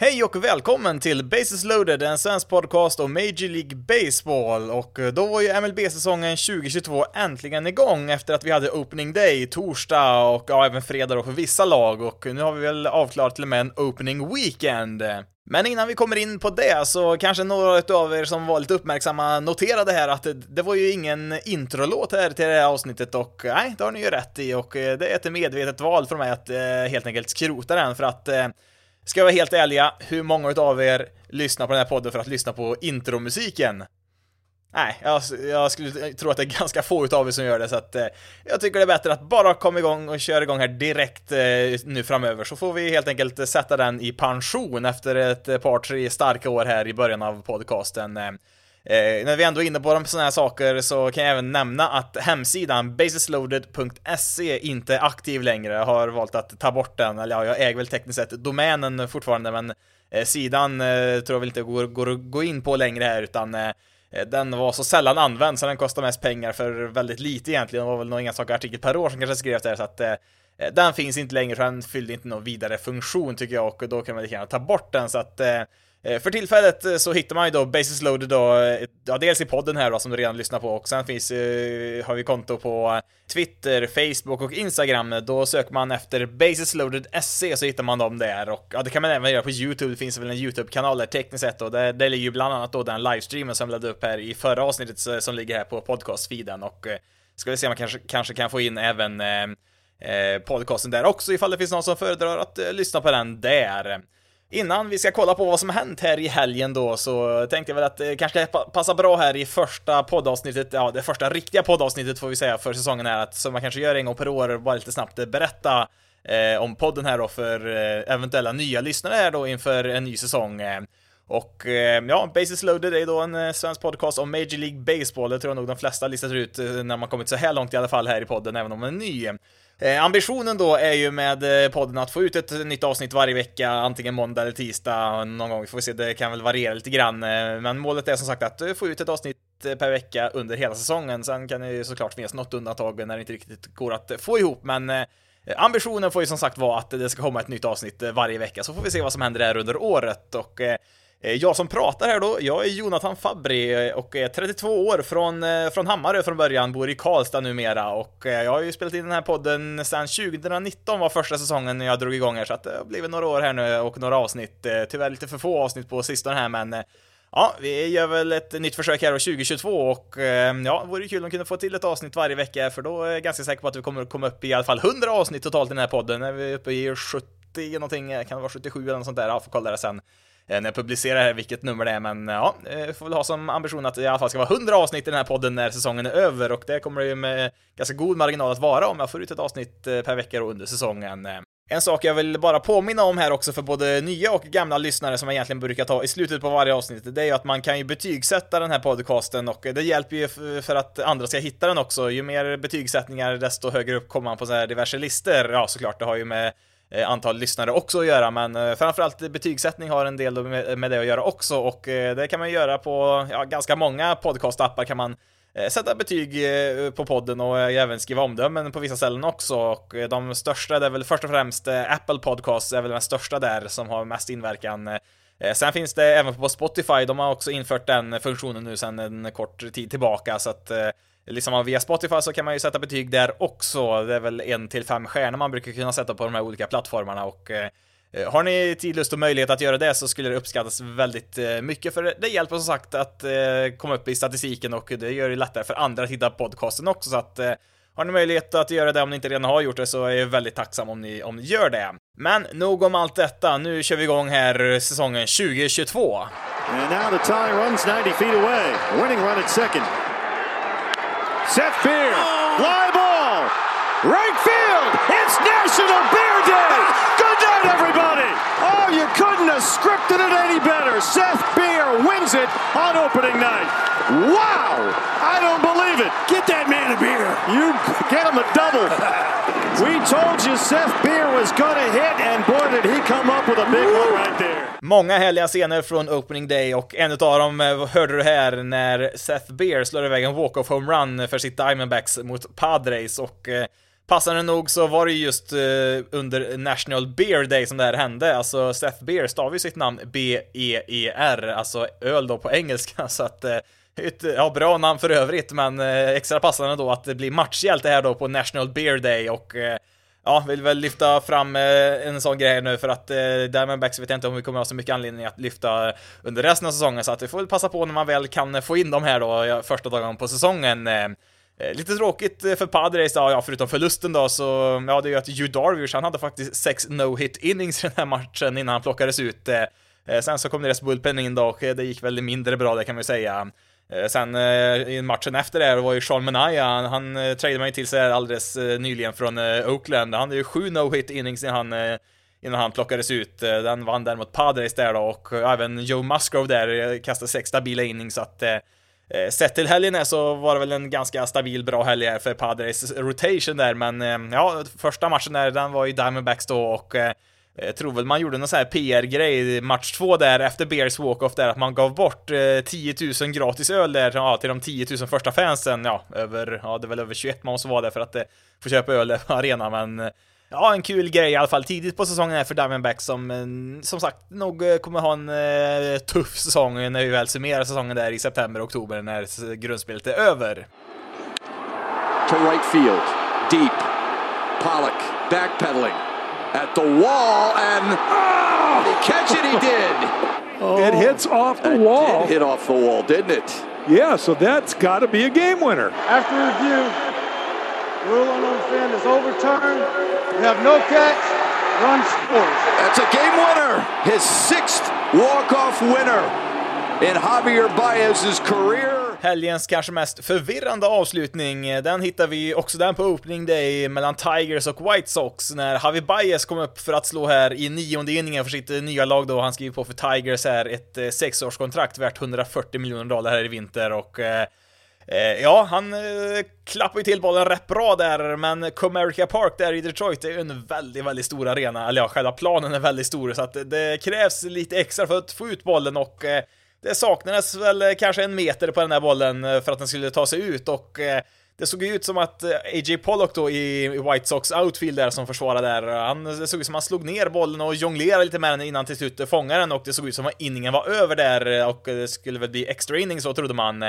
Hej och välkommen till Bases loaded, en svensk podcast om Major League Baseball. Och eh, då var ju MLB-säsongen 2022 äntligen igång efter att vi hade opening day torsdag och ja, även fredag då för vissa lag. Och eh, nu har vi väl avklarat till och med en opening weekend. Men innan vi kommer in på det så kanske några av er som var lite uppmärksamma noterade här att det, det var ju ingen introlåt här till det här avsnittet och eh, nej, det har ni ju rätt i och det är ett medvetet val för mig att eh, helt enkelt skrota den för att eh, Ska jag vara helt ärliga, hur många av er lyssnar på den här podden för att lyssna på intromusiken? Nej, jag, jag, skulle tro att det är ganska få utav er som gör det, så att eh, jag tycker det är bättre att bara komma igång och köra igång här direkt eh, nu framöver, så får vi helt enkelt eh, sätta den i pension efter ett eh, par, tre starka år här i början av podcasten. Eh. Eh, när vi ändå är inne på de sådana här saker så kan jag även nämna att hemsidan basisloaded.se inte är aktiv längre. Jag har valt att ta bort den, eller ja, jag äger väl tekniskt sett domänen fortfarande, men eh, sidan eh, tror jag väl inte går, går att gå in på längre här, utan eh, eh den var så sällan använd så den kostade mest pengar för väldigt lite egentligen. Det var väl någon enstaka artikel per år som kanske skrevs där, så att eh, eh, den finns inte längre, för den fyllde inte någon vidare funktion tycker jag, och då kan man lika gärna ta bort den, så att Eh, Eh, för tillfället eh, så hittar man ju då Basis Loaded då, eh, ja dels i podden här då som du redan lyssnar på och sen finns har vi konto på Twitter, Facebook och Instagram. Då söker man efter Basis Loaded SC så hittar man dem där och ja, det kan man även göra på YouTube. Det finns väl en YouTube-kanal där tekniskt sett och där, där ligger ju bland annat då den livestreamen som jag laddade upp här i förra avsnittet som ligger här på podcast-feeden och ska vi se om man kanske, kanske kan få in även eh, podcasten där också ifall det finns någon som föredrar att eh, lyssna på den där. Innan vi ska kolla på vad som hänt här i helgen då så tänkte jag väl att eh, det kanske passar bra här i första poddavsnittet, ja det första riktiga poddavsnittet får vi säga för säsongen här, att som man kanske gör en gång per år, bara lite snabbt eh, berätta eh, om podden här då för eh, eventuella nya lyssnare här då inför en ny säsong. Eh. Och eh, ja, Basis Loaded är då en eh, svensk podcast om Major League Baseball, det tror jag nog de flesta listat ut eh, när man kommit så här långt i alla fall här i podden, även om den är ny. Eh, ambitionen då är ju med eh, podden att få ut ett nytt avsnitt varje vecka, antingen måndag eller tisdag någon gång. Vi får se, det kan väl variera lite grann. Eh, men målet är som sagt att eh, få ut ett avsnitt per vecka under hela säsongen. Sen kan det ju såklart finnas något undantag när det inte riktigt går att få ihop, men ambitionen får ju som sagt vara att det ska komma ett nytt avsnitt varje vecka, så får vi se vad som händer där under året. Och Eh, Eh, jag som pratar här då, jag är Jonathan Fabri eh, och är 32 år från, eh, från Hammarö från början, bor i Karlstad numera och jag har ju spelat in den här podden sedan 2019 var första säsongen när jag drog igång här så att det har blivit några år här nu och några avsnitt, tyvärr lite för få avsnitt på sistone här men Ja, vi gör väl ett nytt försök här 2022 och ja, det vore kul om vi kunde få till ett avsnitt varje vecka för då är jag ganska säker på att vi kommer komma upp i alla fall 100 avsnitt totalt i den här podden. När vi är uppe i 70 någonting, kan det vara 77 eller något sånt där, ja, får kolla det sen. Eh, när jag publicerar här vilket nummer det är, men eh, ja, jag får väl ha som ambition att det i alla fall ska vara 100 avsnitt i den här podden när säsongen är över och det kommer det ju med ganska god marginal att vara om jag får ut ett avsnitt per vecka under säsongen. En sak jag vill bara påminna om här också för både nya och gamla lyssnare som jag egentligen brukar ta i slutet på varje avsnitt, det är ju att man kan ju betygsätta den här podcasten och det hjälper ju för att andra ska hitta den också. Ju mer betygsättningar, desto högre upp kommer man på så här diverse listor. Ja, såklart, det har ju med Eh, antal lyssnare också att göra, men eh, framförallt betygssättning har en del med det att göra också och eh, det kan man göra på ja, ganska många podcastappar kan man sätta betyg på podden och även skriva omdömen på vissa ställen också och de största, det är väl först och främst Apple Podcasts är väl den största där som har mest inverkan. Sen finns det även på Spotify, de har också infört den funktionen nu sedan en kort tid tillbaka så att liksom via Spotify så kan man ju sätta betyg där också. Det är väl en till fem stjärnor man brukar kunna sätta på de här olika plattformarna och eh, eh, har ni tid, lust och möjlighet att göra det så skulle det uppskattas väldigt eh, mycket för det hjälper som sagt att komma upp i statistiken och det gör det lättare för andra att hitta podcasten också så att har ni möjlighet att göra det om ni inte redan har gjort det så är jag väldigt tacksam om ni, om ni gör det. Men nog om allt detta, nu kör vi igång här säsongen 2022. And now the tie runs 90 feet away. Winning run at second. Seth Beer, fly ball, right field. It's National Beer Day. Good night, everybody. Oh, you couldn't have scripted it any better. Seth Beer wins it on opening night. Wow! I don't believe it. Get that man a beer. You get him a double. We told you Seth Beer was gonna hit and boy did he come up with a big one right there. Många härliga scener från opening day och en av dem eh, hörde du här när Seth Beer slår iväg en walk-off homerun för sitt Diamondbacks mot Padres och eh, Passande nog så var det just uh, under National Beer Day som det här hände, alltså Seth Beer stavar ju sitt namn B-E-E-R, alltså öl då på engelska, så att uh, ett, ja, bra namn för övrigt, men eh, extra passande då att det blir matchhjälte här då på National Beer Day och ja, vill väl lyfta fram en sån grej nu för att Diamondbacks vet jag inte om vi kommer ha så mycket anledning att lyfta under resten av säsongen, så att vi får väl passa på när man väl kan få in dem här då första dagen på säsongen. Eh, lite tråkigt eh, för Padres ja, förutom förlusten då, så ja, det är ju att Hugh Darvish, han hade faktiskt sex no-hit innings i den här matchen innan han plockades ut. Eh. Sen så kom deras bullpen in då, och det gick väl mindre bra det kan man ju säga. Sen i matchen efter det var ju Sean Manaya, han, han tradade man ju till sig alldeles nyligen från Oakland. Han hade ju sju no-hit innings innan han innan han plockades ut. Den vann däremot Padres där då och även Joe Musgrove där kastade sex stabila innings så att Eh, sett till helgen här så var det väl en ganska stabil, bra helg här för Padres rotation där, men eh, ja, första matchen där, den var ju Diamondbacks då och eh, jag tror väl man gjorde någon sån här PR-grej match två där efter Bears walk-off där att man gav bort eh, 10 000 gratis öl där ja, till de 10 000 första fansen, ja, över, ja det är väl över 21 man måste vara där för att eh, få köpa öl på arenan, men ja, en kul grej i alla fall tidigt på säsongen här för Diamondbacks som eh, som sagt nog eh, kommer ha en eh, tuff säsong när vi väl summerar säsongen där i september, oktober när grundspelet är över. To right field, deep. Pollock backpedaling at the wall and oh, he catch it he did. Oh, it hits off the wall. Did hit off the wall, didn't it? Yeah, so that's got to be a game winner. After review, rule on understand is overturned. We have no catch, run scores. That's a game winner. His sixth walk-off winner in Javier Baez's career. Helgens kanske mest förvirrande avslutning, den hittar vi också den på opening day mellan Tigers och White Sox när Javi Baez kom upp för att slå här i nionde inningen för sitt nya lag då. Han skriver på för Tigers här ett eh, sexårskontrakt värt 140 miljoner dollar här i vinter och eh, Eh, Eh, ja, han eh, klappar ju till bollen rätt bra där, men Comerica Park där i Detroit är ju en väldigt, väldigt stor arena. Eller ja, själva planen är väldigt stor, så att det krävs lite extra för att få ut bollen och eh, det saknades väl kanske en meter på den här bollen eh, för att den skulle ta sig ut och eh, det såg ju ut som att A.J. Pollock då i White Sox outfield där som försvarade där, han, det såg ut som att han slog ner bollen och jonglerade lite med den innan till slut fångade den och det såg ut som att inningen var över där och det skulle väl bli extra inning så trodde man.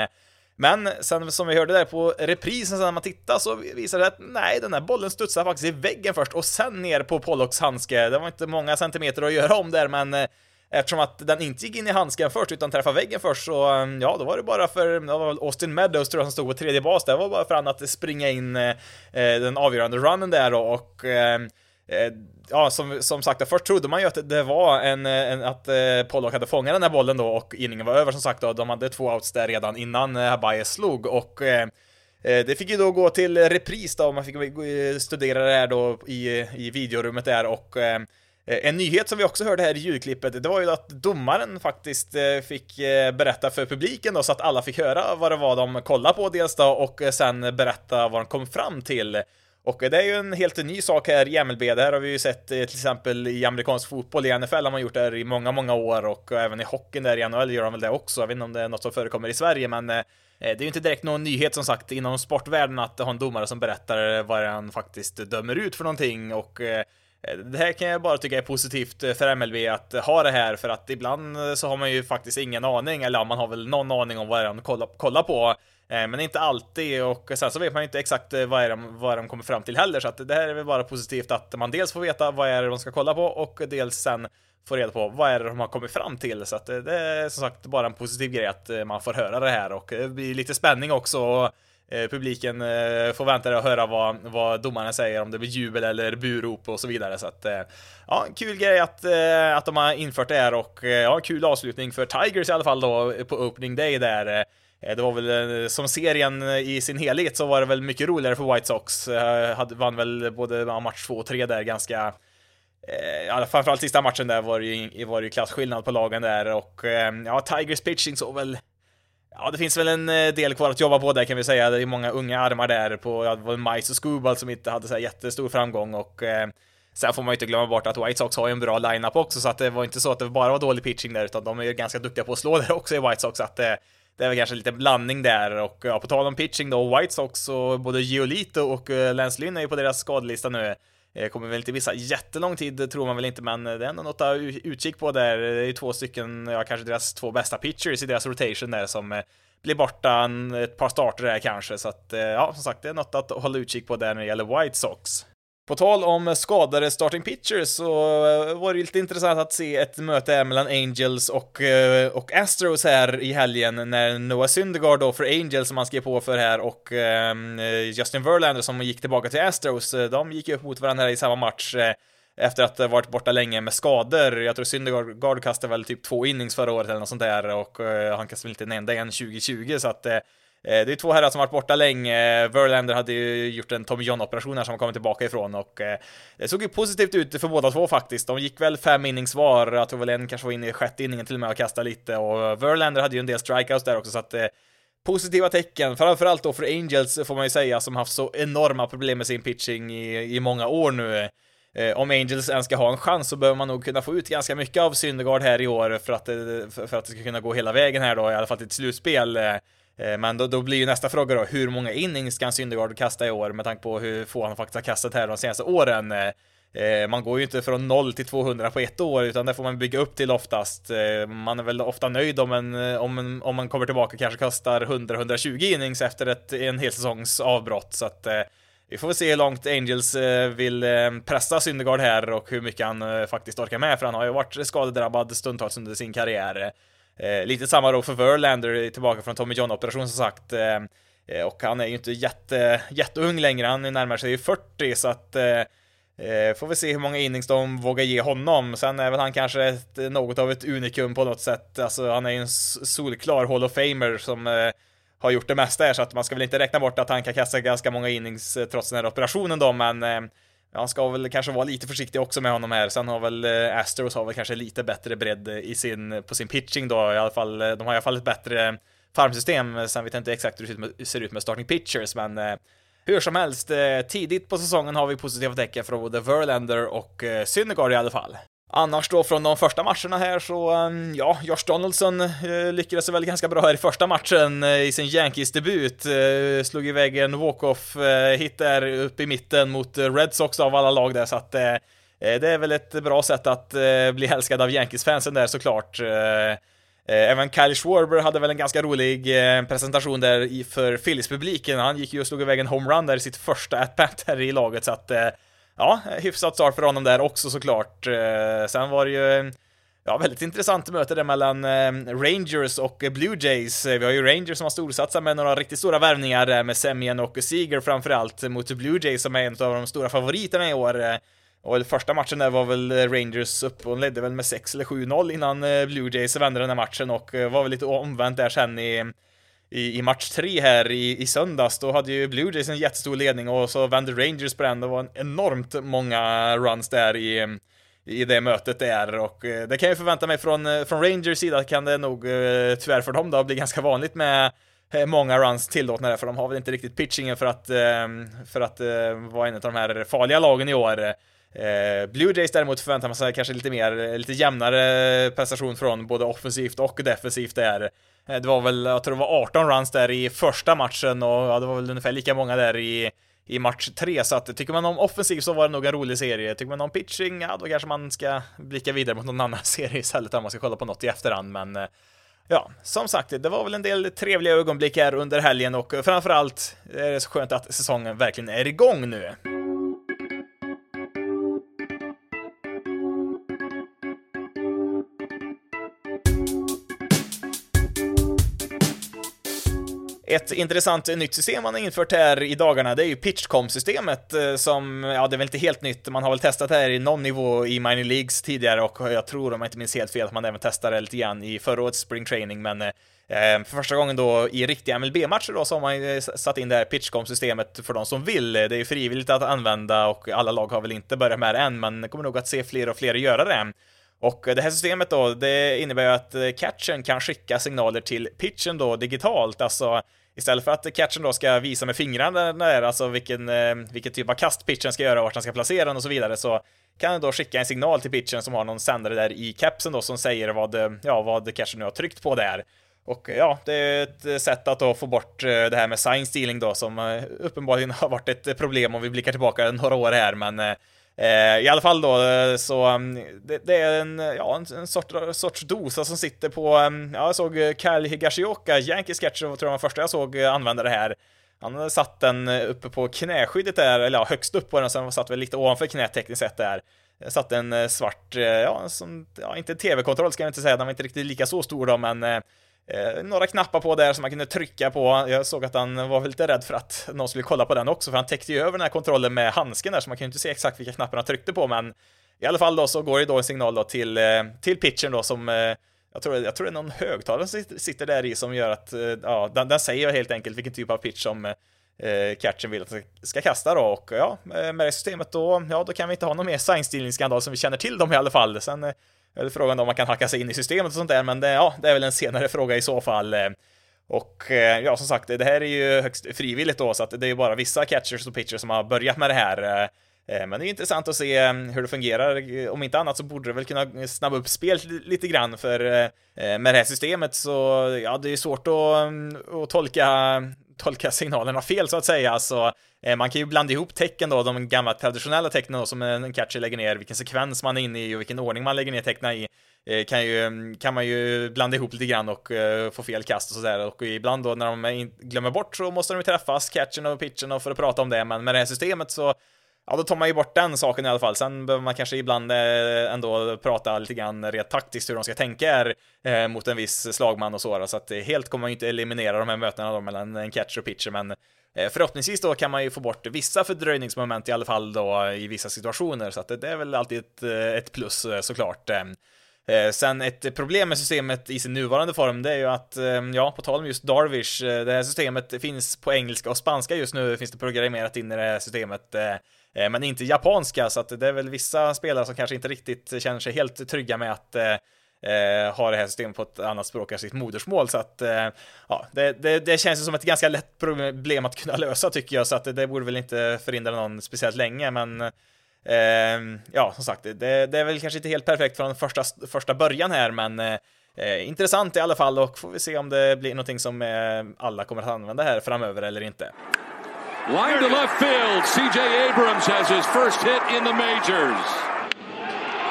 Men sen som vi hörde där på reprisen sen när man tittar så visade det att nej, den här bollen studsade faktiskt i väggen först och sen ner på Pollocks handske. Det var inte många centimeter att göra om där, men eh, eftersom att den inte gick in i handsken först utan träffade väggen först så eh, ja, då var det bara för det var Austin Meadows tror jag som stod på tredje bas där, det var bara för han att springa in eh, eh den avgörande runnen där då och Eh, ja, som, som sagt, först trodde man ju att det var en, en att eh, Pollock hade fångat den här bollen då och inningen var över som sagt då. De hade två outs där redan innan eh, Habaye slog och eh, eh det fick ju då gå till repris då, man fick studera det här då i, i videorummet där och eh, eh en nyhet som vi också hörde här i ljudklippet, det var ju att domaren faktiskt eh, fick berätta för publiken då så att alla fick höra vad det var de kollade på dels då och sen berätta vad de kom fram till. Och det är ju en helt ny sak här i MLB. Det här har vi ju sett eh, till exempel i amerikansk fotboll. I NFL har man gjort det här i många, många år och även i hockeyn där i NHL gör de väl det också. Jag vet inte om det är något som förekommer i Sverige, men eh, det är ju inte direkt någon nyhet som sagt inom sportvärlden att ha en domare som berättar eh, vad han faktiskt dömer ut för någonting och det här kan jag bara tycka är positivt för MLB att ha det här för att ibland så har man ju faktiskt ingen aning eller ja, man har väl någon aning om vad det är han kollar på Eh, men inte alltid och sen så vet man ju inte exakt eh, vad, är de, vad de kommer fram till heller. Så att det här är väl bara positivt att man dels får veta vad är det de ska kolla på och dels sen får reda på vad är det de har kommit fram till. Så att eh, det är som sagt bara en positiv grej att man får höra det här och det blir lite spänning också. Och publiken får vänta och höra vad, vad domaren säger om det blir jubel eller burop och så vidare. Så att ja, kul grej att, att de har infört det här och ja, kul avslutning för Tigers i alla fall då på opening day där Eh, det var väl eh, som serien eh, i sin helhet så var det väl mycket roligare för White Sox. Hade, vann väl både match 2 och 3 där ganska Ja, framförallt sista matchen där var det ju, var det ju klasskillnad på lagen där och ja, Tigers pitching så väl Ja, det finns väl en del kvar att jobba på där kan vi säga. Det är många unga armar där på, ja, det var Mice och Scooball som inte hade så här jättestor framgång och eh, Sen får man ju inte glömma bort att White Sox har ju en bra lineup också, så att det var inte så att det bara var dålig pitching där, utan de är ju ganska duktiga på att slå där också i White Sox, så att eh, det är väl kanske lite blandning där och ja, på tal om pitching då, White Sox och både Giolito och eh, Lance Lynn är ju på deras skadelista nu. Eh, kommer väl inte missa jättelång tid tror man väl inte, men det är ändå något att ha utkik på där. Det är ju två stycken, ja kanske deras två bästa pitchers i deras rotation där som eh, blir borta ett par starter där kanske, så att ja, som sagt, det är något att hålla utkik på där när det gäller White Sox. På tal om skadade starting pitchers så eh, var det lite intressant att se ett möte mellan Angels och, eh, och Astros här i helgen när Noah Syndergaard då för Angels som han skrev på för här och eh, Justin Verlander som gick tillbaka till Astros, de gick upp mot varandra i samma match efter att ha varit borta länge med skador. Jag tror Syndergaard kastade väl typ två innings förra året eller något sånt där och han kastade väl inte en enda en 2020 så att Eh, det är två herrar som varit borta länge. Verlander hade ju gjort en Tommy John-operation här som han kommit tillbaka ifrån och eh, det såg ju positivt ut för båda två faktiskt. De gick väl fem innings var, jag tror väl en kanske var inne i sjätte inningen till och med och kastade lite och Verlander hade ju en del strikeouts där också så att eh, positiva tecken, framförallt då för Angels får man ju säga, som haft så enorma problem med sin pitching i, i många år nu. om Angels ens ska ha en chans så behöver man nog kunna få ut ganska mycket av Syndergaard här i år för att, för att det ska kunna gå hela vägen här då, i alla fall till ett slutspel. Eh, Eh, men då, då, blir ju nästa fråga då, hur många innings kan Syndergaard kasta i år med tanke på hur få han faktiskt har kastat här de senaste åren? Eh, eh, man går ju inte från 0 till 200 på ett år, utan det får man bygga upp till oftast. Man är väl ofta nöjd om, en, om, en, om man kommer tillbaka och kanske kastar 100-120 innings efter ett, en hel säsongs avbrott, så att vi får väl se hur långt Angels vill pressa Syndergaard här och hur mycket han faktiskt orkar med, för han har ju varit skadedrabbad stundtals under sin karriär. Eh, lite samma då för Verlander, eh, tillbaka från Tommy John-operation som sagt. Eh, eh, och han är ju inte jätte, jätteung längre, han närmar sig 40 så att eh, eh, får vi se hur många innings de vågar ge honom. Sen är väl han kanske ett, något av ett unikum på något sätt. Alltså han är ju en solklar Hall of Famer som eh, har gjort det mesta här, så att man ska väl inte räkna bort att han kan kasta ganska många innings trots den här operationen då, men han ska väl kanske vara lite försiktig också med honom här. Sen har väl eh, Astros har väl kanske lite bättre bredd i sin, på sin pitching då i alla fall. Eh, de har i alla fall ett bättre farmsystem. Sen vet jag inte exakt hur det ser ut med starting pitchers, men eh, hur som helst, tidigt på säsongen har vi positiva tecken från både Verlander och Syndergaard i alla fall. Annars då från de första matcherna här så, ehm, ja, Josh Donaldson eh, lyckades väl ganska bra här i första matchen eh, i sin Yankees-debut. Eh, slog iväg en walk-off eh, hit där uppe i mitten mot Red Sox av alla lag där, så att eh, eh, det är väl ett bra sätt att bli älskad av Yankees-fansen där såklart. Även Kyle Schwarber hade väl en ganska rolig presentation där för Phillies-publiken. Han gick ju och slog iväg en homerun där i sitt första at-bat här i laget, så att ja, hyfsat start för honom där också såklart. Eh, sen var det ju Ja, väldigt intressant möte där mellan eh, Rangers och Blue Jays. Eh, vi har ju Rangers som har storsatsat med några riktigt stora värvningar där med Semien och Seager framförallt mot Blue Jays som är en av de stora favoriterna i år. Och första matchen där var väl Rangers upp och ledde väl med 6 eller 7-0 innan Blue Jays vände den här matchen och var väl lite omvänt där sen i i, i match tre här i, i söndags, då hade ju Blue Jays en jättestor ledning och så vände Rangers på den. Det var en enormt många runs där i, i det mötet där och eh, det kan jag förvänta mig från, eh, från Rangers sida kan det nog eh, tyvärr för dem då bli ganska vanligt med många runs tillåtna där, för de har väl inte riktigt pitchingen för att, för att vara en av de här farliga lagen i år. Eh, Blue Jays däremot förväntar man sig kanske lite mer, eh, lite jämnare prestation från både offensivt och defensivt där. Eh, det var väl, jag tror det var 18 runs där i första matchen och ja, det var väl ungefär lika många där i, i match 3, så att tycker man om offensiv så var det nog en rolig serie. Tycker man om pitching, ja då kanske man ska blicka vidare mot någon annan serie istället om man ska kolla på något i efterhand, men eh, Ja, som sagt, det var väl en del trevliga ögonblick här under helgen och framförallt är det så skönt att säsongen verkligen är igång nu. Ett intressant nytt system man har infört här i dagarna, det är ju pitchcom-systemet eh, som, ja det är väl inte helt nytt, man har väl testat det här i någon nivå i minor leagues tidigare och jag tror, om jag inte minns helt fel, att man även testade det lite grann i förra årets spring training, men eh, eh, för första gången då i riktiga MLB-matcher då så har man ju satt in det här pitchcom-systemet för de som vill. Det är ju frivilligt att använda och alla lag har väl inte börjat med det än, men kommer nog att se fler och fler göra det. Och det här systemet då, det innebär ju att catchen kan skicka signaler till pitchen då digitalt, alltså Istället för att catchen då ska visa med fingrarna där, alltså vilken, eh, vilken typ av kast pitchen ska göra och vart den ska placera den och så vidare, så kan den då skicka en signal till pitchen som har någon sändare där i capsen då som säger vad, eh, ja, vad catchen nu har tryckt på där. och ja, det är ett eh, sätt att då få bort det här med sign stealing då, som uppenbarligen har varit ett problem om vi blickar tillbaka några år här, men Eh, i alla fall då, eh, så mm, det, det är en, ja, en, en sort, sorts dosa som sitter på, mm, ja, jag såg eh, Kyle Higashioka, Yankee Sketcher, tror jag var första jag såg använda det här. Han hade satt den uppe på knäskyddet där, eller ja, högst upp på den, sen satt väl lite ovanför knät tekniskt sett där. Satt en svart, ja, som, ja inte tv-kontroll ska jag inte säga, den var inte riktigt lika så stor då, men eh, några knappar på där som man kunde trycka på. Jag såg att han var lite rädd för att någon skulle kolla på den också, för han täckte ju över den här kontrollen med handsken där, så man kan ju inte se exakt vilka knappar han tryckte på, men i alla fall då så går det då en signal då till, eh, till pitchen då som eh, jag tror, jag tror det är någon högtalare som sitter där i som gör att, eh, ja, den, den säger helt enkelt vilken typ av pitch som eh, catchen vill att den ska kasta då och ja, med det systemet då, ja, då kan vi inte ha någon mer signstealing-skandal som vi känner till dem i alla fall. Sen eller är frågan om man kan hacka sig in i systemet och sånt där, men det, ja, det är väl en senare fråga i så fall. Eh, och eh, ja, som sagt, det här är ju högst frivilligt då, så att det är ju bara vissa catchers och pitchers som har börjat med det här. Eh, men det är intressant att se hur det fungerar. Om inte annat så borde det väl kunna snabba upp spelet lite grann, för med det här systemet så, ja, det är svårt att, mm, att tolka tolka signalerna fel så att säga. Så eh, man kan ju blanda ihop tecken då, de gamla traditionella tecknen då, som en catcher lägger ner, vilken sekvens man är inne i och vilken ordning man lägger ner tecknen i. Eh, kan, ju, kan man ju blanda ihop lite grann och eh, få fel kast och sådär. Och ibland då när de glömmer bort så måste de ju träffas, catchen och pitchen och för att prata om det. Men med det här systemet så Ja, då tar man ju bort den saken i alla fall. Sen behöver man kanske ibland eh, ändå prata lite grann rent taktiskt hur de ska tänka är eh, mot en viss slagman och så. Så att helt kommer man ju inte eliminera de här mötena då mellan en catcher och pitcher, men eh, förhoppningsvis då kan man ju få bort vissa fördröjningsmoment i alla fall då i vissa situationer, så att det är väl alltid ett, ett plus såklart. Sen ett problem med systemet i sin nuvarande form, det är ju att, ja, på tal om just Darvish, det här systemet finns på engelska och spanska just nu, finns det programmerat in i det här systemet. Eh, men inte japanska, så att det är väl vissa spelare som kanske inte riktigt känner sig helt trygga med att eh, eh, ha det här systemet på ett annat språk än sitt modersmål. Så att, eh, ja, det, det, det, känns ju som ett ganska lätt problem att kunna lösa tycker jag, så att det, det borde väl inte förhindra någon speciellt länge, men eh, ja, som sagt, det, det, är väl kanske inte helt perfekt från första, första början här, men eh, intressant i alla fall och får vi se om det blir någonting som eh, alla kommer att använda här framöver eller inte. Line to left field. C.J. Abrams has his first hit in the majors.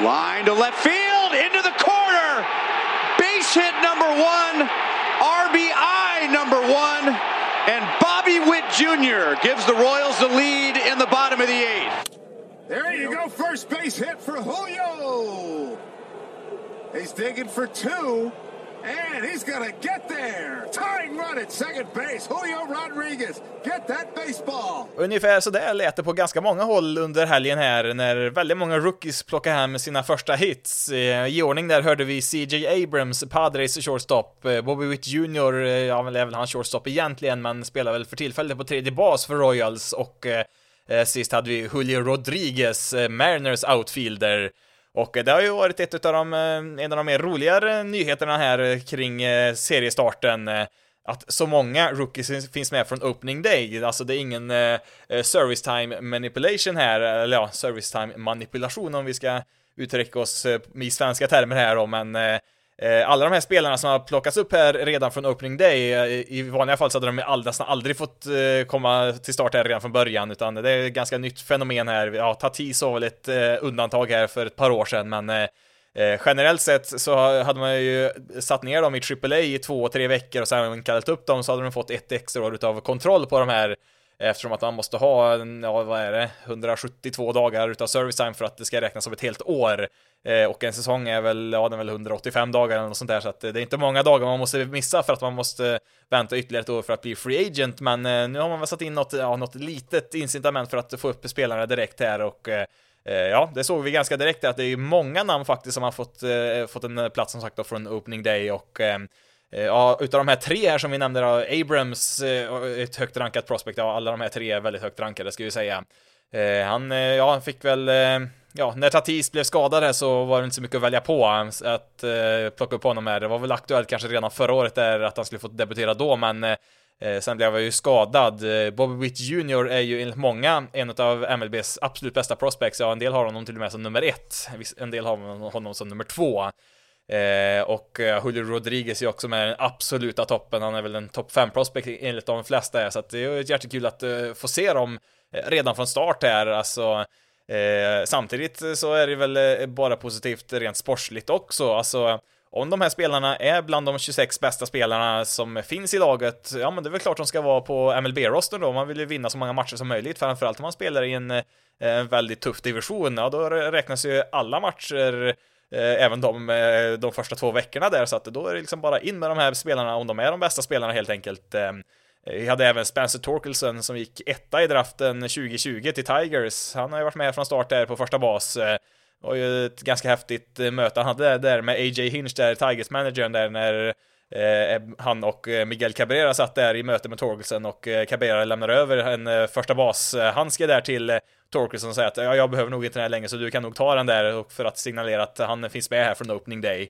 Line to left field, into the corner. Base hit number one, RBI number one, and Bobby Witt Jr. gives the Royals the lead in the bottom of the eighth. There you go, first base hit for Julio. He's digging for two. And he's gonna get there! Tying run at second base, Julio Rodriguez, get that baseball! Ungefär så där lät det på ganska många håll under helgen här, när väldigt många rookies plockade hem sina första hits. Eh, I ordning där hörde vi CJ Abrams, Padres shortstop, eh, Bobby Witt Jr, eh, ja, väl är väl han shortstop egentligen, men spelar väl för tillfället på tredje bas för Royals, och eh, sist hade vi Julio Rodriguez, Mariners outfielder, och eh, det har ju varit ett av de, eh, en av de mer roligare nyheterna här eh, kring seriestarten att så många rookies finns med från opening day, alltså det är ingen eh, service time manipulation här, eller ja, service time manipulation om vi ska uttrycka oss i svenska termer här då, men Eh, Eh, alla de här spelarna som har plockats upp här redan från opening day, eh, i vanliga fall så hade de nästan aldrig fått eh, komma till start här redan från början, utan det är ett ganska nytt fenomen här. Ja, Tatis var väl ett undantag här för ett par år sedan, men generellt sett så hade man ju satt ner dem i AAA i två, tre veckor och sen kallat upp dem så hade de fått ett extra år utav kontroll på de här Eftersom att man måste ha, ja vad är det, 172 dagar utav service time för att det ska räknas som ett helt år. Eh, och en säsong är väl, ja den är väl 185 dagar eller något sånt där, så att eh, det är inte många dagar man måste missa för att man måste vänta ytterligare ett år för att bli free agent, men eh, nu har man väl satt in något, ja, något litet incitament för att få upp spelarna direkt här och eh, eh Ja, det såg vi ganska direkt att det är många namn faktiskt som har fått, eh, fått en plats som sagt då från opening day och Eh, ja, utav de här tre här som vi nämnde då, Abrams, eh, ett högt rankat prospect, ja alla de här tre är väldigt högt rankade ska vi säga. Eh, han, ja, han fick väl ja, när Tatis blev skadad här så var det inte så mycket att välja på att plocka upp honom här. Det var väl aktuellt kanske redan förra året där att han skulle få debutera då, men sen blev han ju skadad. Bobby Witt Jr är ju enligt många en av MLBs absolut bästa prospects. Ja, en del har honom till och med som nummer ett, en del har honom som nummer två. Eh, och eh, Julio Rodriguez är också med den absoluta toppen. Han är väl en topp 5 prospect enligt de flesta. Så att det är jättekul att uh, få se dem eh, redan från start här. Alltså, eh, samtidigt så är det väl bara positivt rent sportsligt också. Alltså, om de här spelarna är bland de 26 bästa spelarna som finns i laget, ja men det är väl klart de ska vara på MLB-rosten då. Man vill ju vinna så många matcher som möjligt, framförallt om man spelar i en, en väldigt tuff division. Ja, då räknas ju alla matcher Eh, Eh, även de, eh, de första två veckorna där, så att då är det liksom bara in med de här spelarna om de är de bästa spelarna helt enkelt. Ehm, vi hade även Spencer Torkelson som gick etta i draften 2020 till Tigers. Han har ju varit med från start där på första bas. Det var ju ett ganska häftigt möte han hade där med AJ Hinch där, Tigers-managern där när Eh, eh, han och eh, Miguel Cabrera satt där i möte med Torkelsen och Cabrera lämnar över en första bas-handske där till Torkelsen och säger att ja, jag behöver nog inte den här längre så du kan nog ta den där för att signalera att han finns med här från opening day.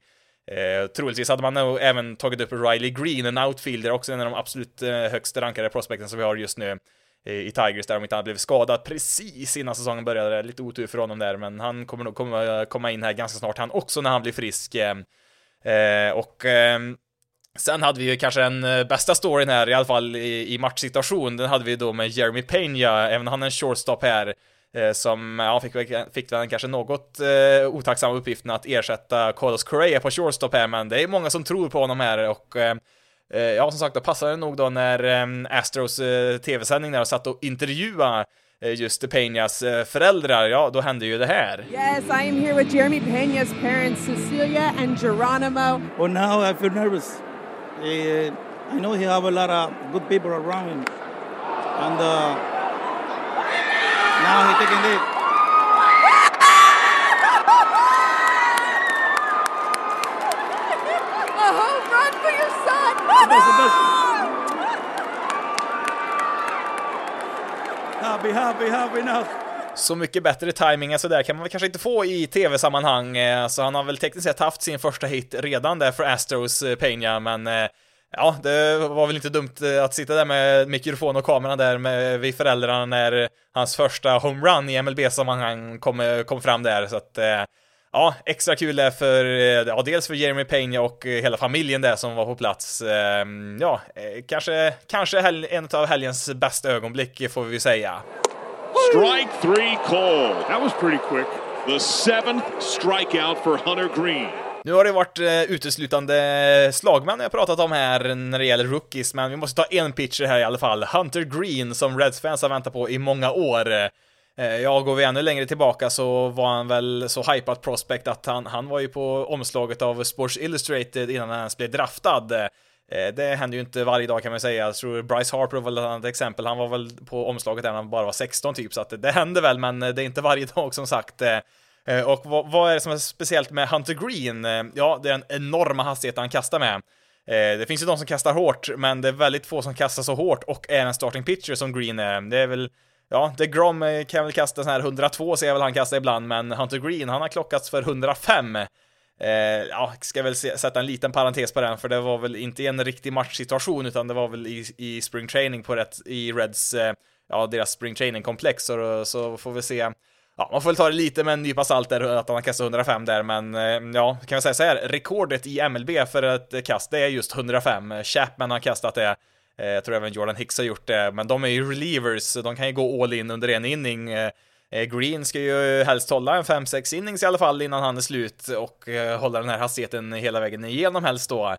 Eh, troligtvis hade man nog även tagit upp Riley Green, en outfielder, också en av de absolut högst rankade prospekten som vi har just nu i Tigers, där om inte han blev skadad precis innan säsongen började. Lite otur för honom där, men han kommer nog komma, komma in här ganska snart han också när han blir frisk. Eh, och eh, Sen hade vi ju kanske den eh, bästa storyn här, i alla fall i, i matchsituation, den hade vi då med Jeremy Pena, även han en shortstop här, eh, som, ja, fick, fick den kanske något eh, otacksamma uppgiften att ersätta Carlos Correa på shortstop här, men det är många som tror på honom här och eh, eh ja, som sagt, då passade det nog då när eh, Astros eh, tv-sändning där satt och intervjuade just Peñas föräldrar, ja, då hände ju det här. Yes, I am here with Jeremy Peñas parents, Cecilia and Geronimo. Well, now I feel nervous. Uh, I know he have a lot of good people around him, and uh, now he taking it. A home run for your son! The best, the best. Happy, happy, happy now. Så mycket bättre timing alltså än sådär kan man väl kanske inte få i tv-sammanhang. Eh, så han har väl tekniskt sett haft sin första hit redan där för Astros eh, Peña, men eh, ja, det var väl inte dumt att sitta där med mikrofon och kamera där med vid föräldrarna när hans första homerun i MLB-sammanhang kom, kom fram där, så att ja, extra kul där för, ja, dels för Jeremy Peña och hela familjen där som var på plats. Ja, kanske, kanske en av helgens bästa ögonblick får vi säga. Strike three call. That was pretty quick. The seventh strikeout for Hunter Green. Nu har det varit uh, uteslutande slagmän jag pratat om här när det gäller rookies, men vi måste ta en pitcher här i alla fall. Hunter Green, som Reds-fans har väntat på i många år. Uh, ja, går vi ännu längre tillbaka så var han väl så hypad prospect att han, han var ju på omslaget av Sports Illustrated innan han ens blev draftad. Eh, det händer ju inte varje dag kan man säga. Jag tror Bryce Harper var väl ett annat exempel. Han var väl på omslaget där när han bara var 16 typ, så att det händer väl, men det är inte varje dag som sagt. Eh, eh, och vad, är det som är speciellt med Hunter Green? Ja, det är den enorma hastigheten han kastar med. Det finns ju de som kastar hårt, men det är väldigt få som kastar så hårt och är en starting pitcher som Green är. Det är väl Ja, The Grom kan väl kasta sån här 102 ser jag väl han kasta ibland, men Hunter Green, han har klockats för 105. Eh, ja, ska väl sätta en liten parentes på den, för det var väl inte en riktig matchsituation, utan det var väl i, i spring training på rätt, i Reds, eh, ja, deras spring training-komplex, så, så får vi se. Ja, man får väl ta det lite med en nypa salt där, att han har kastat 105 där, men eh, ja, kan vi säga så här, rekordet i MLB för ett kast, det är just 105. Chapman har kastat det, eh, jag tror även Jordan Hicks har gjort det, men de är ju relievers, de kan ju gå all in under en inning. Eh, Eh, Green ska ju helst hålla en 5-6 innings i alla fall innan han är slut och eh, hålla den här hastigheten hela vägen igenom helst då.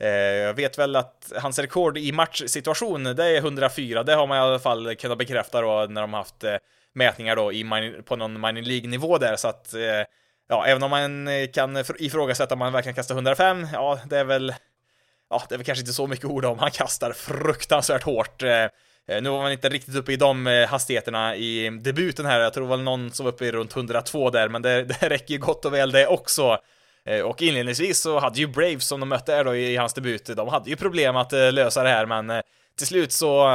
Eh, jag vet väl att hans rekord i matchsituation, det är 104. Det har man i alla fall kunnat bekräfta då när de haft mätningar då i på någon minor League-nivå där, så att ja, även om man kan ifrågasätta om man verkligen kastar 105, ja, det är väl ja, det är väl kanske inte så mycket ord om. Han kastar fruktansvärt hårt. Eh, nu var man inte riktigt uppe i de eh, hastigheterna i debuten här, jag tror det var någon som var uppe i runt 102 där, men det, det räcker ju gott och väl det också. Eh, och inledningsvis så hade ju Braves som de mötte här då i hans debut, de hade ju problem att lösa det här, men till slut så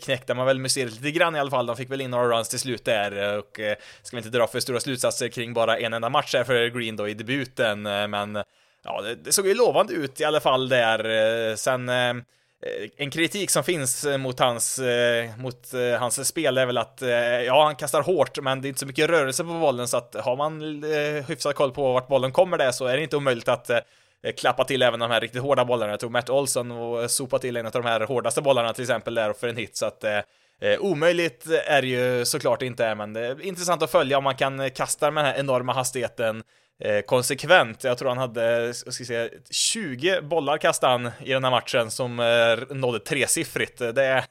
knäckte man väl museet lite grann i alla fall. De fick väl in några runs till slut där och ska vi inte dra för stora slutsatser kring bara en enda match här för Green då i debuten, men ja, det, det såg ju lovande ut i alla fall där. Sen Eh, en kritik som finns eh, mot hans, eh, mot hans spel är väl att, ja, han kastar hårt, men det är inte så mycket rörelse på bollen, så att har man hyfsat koll på vart bollen kommer där så är det inte omöjligt att klappa till även de här riktigt hårda bollarna. Jag tror Matt Olson och sopa till en av de här hårdaste bollarna till exempel där för en hit, så att Eh, omöjligt är det ju såklart inte, men det är intressant att följa om man kan kasta med den här enorma hastigheten Eh, konsekvent. Jag tror han hade, ska säga, 20 bollar kastade han i den här matchen som eh, nådde tresiffrigt. Det är,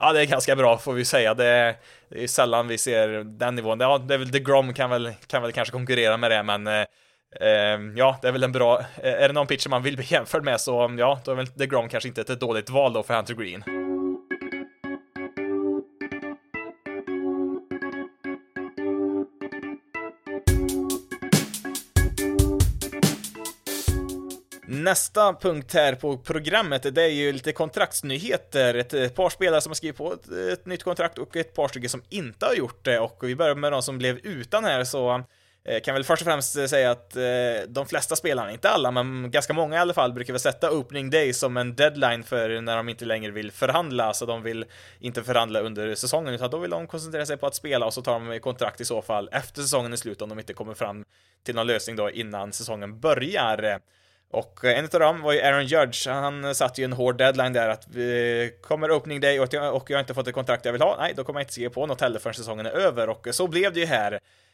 ja, det är ganska bra får vi säga. Det är, det är sällan vi ser den nivån. Ja, det är väl DeGrom kan väl, kan väl kanske konkurrera med det, men eh, eh ja, det är väl en bra, är det någon pitcher man vill bli jämförd med så ja, då är väl DeGrom kanske inte ett dåligt val då för Hunter Green. Nästa punkt här på programmet, det är ju lite kontraktsnyheter. Ett, eh, par spelare som har skrivit på ett, eh, ett, nytt kontrakt och ett par stycken som inte har gjort det. Och vi börjar med de som blev utan här, så eh, kan väl först och främst säga att eh, de flesta spelarna, inte alla, men ganska många i alla fall, brukar väl sätta opening day som en deadline för när de inte längre vill förhandla, så de vill inte förhandla under säsongen, utan då vill de koncentrera sig på att spela och så tar de kontrakt i så fall efter säsongen är slut om de inte kommer fram till någon lösning då innan säsongen börjar. Och eh, en av dem var ju Aaron Judge, han satte ju en hård deadline där att vi kommer opening day och jag, och jag har inte fått det kontrakt jag vill ha, nej då kommer jag inte skriva på något heller förrän säsongen är över. Och eh, så blev det ju här.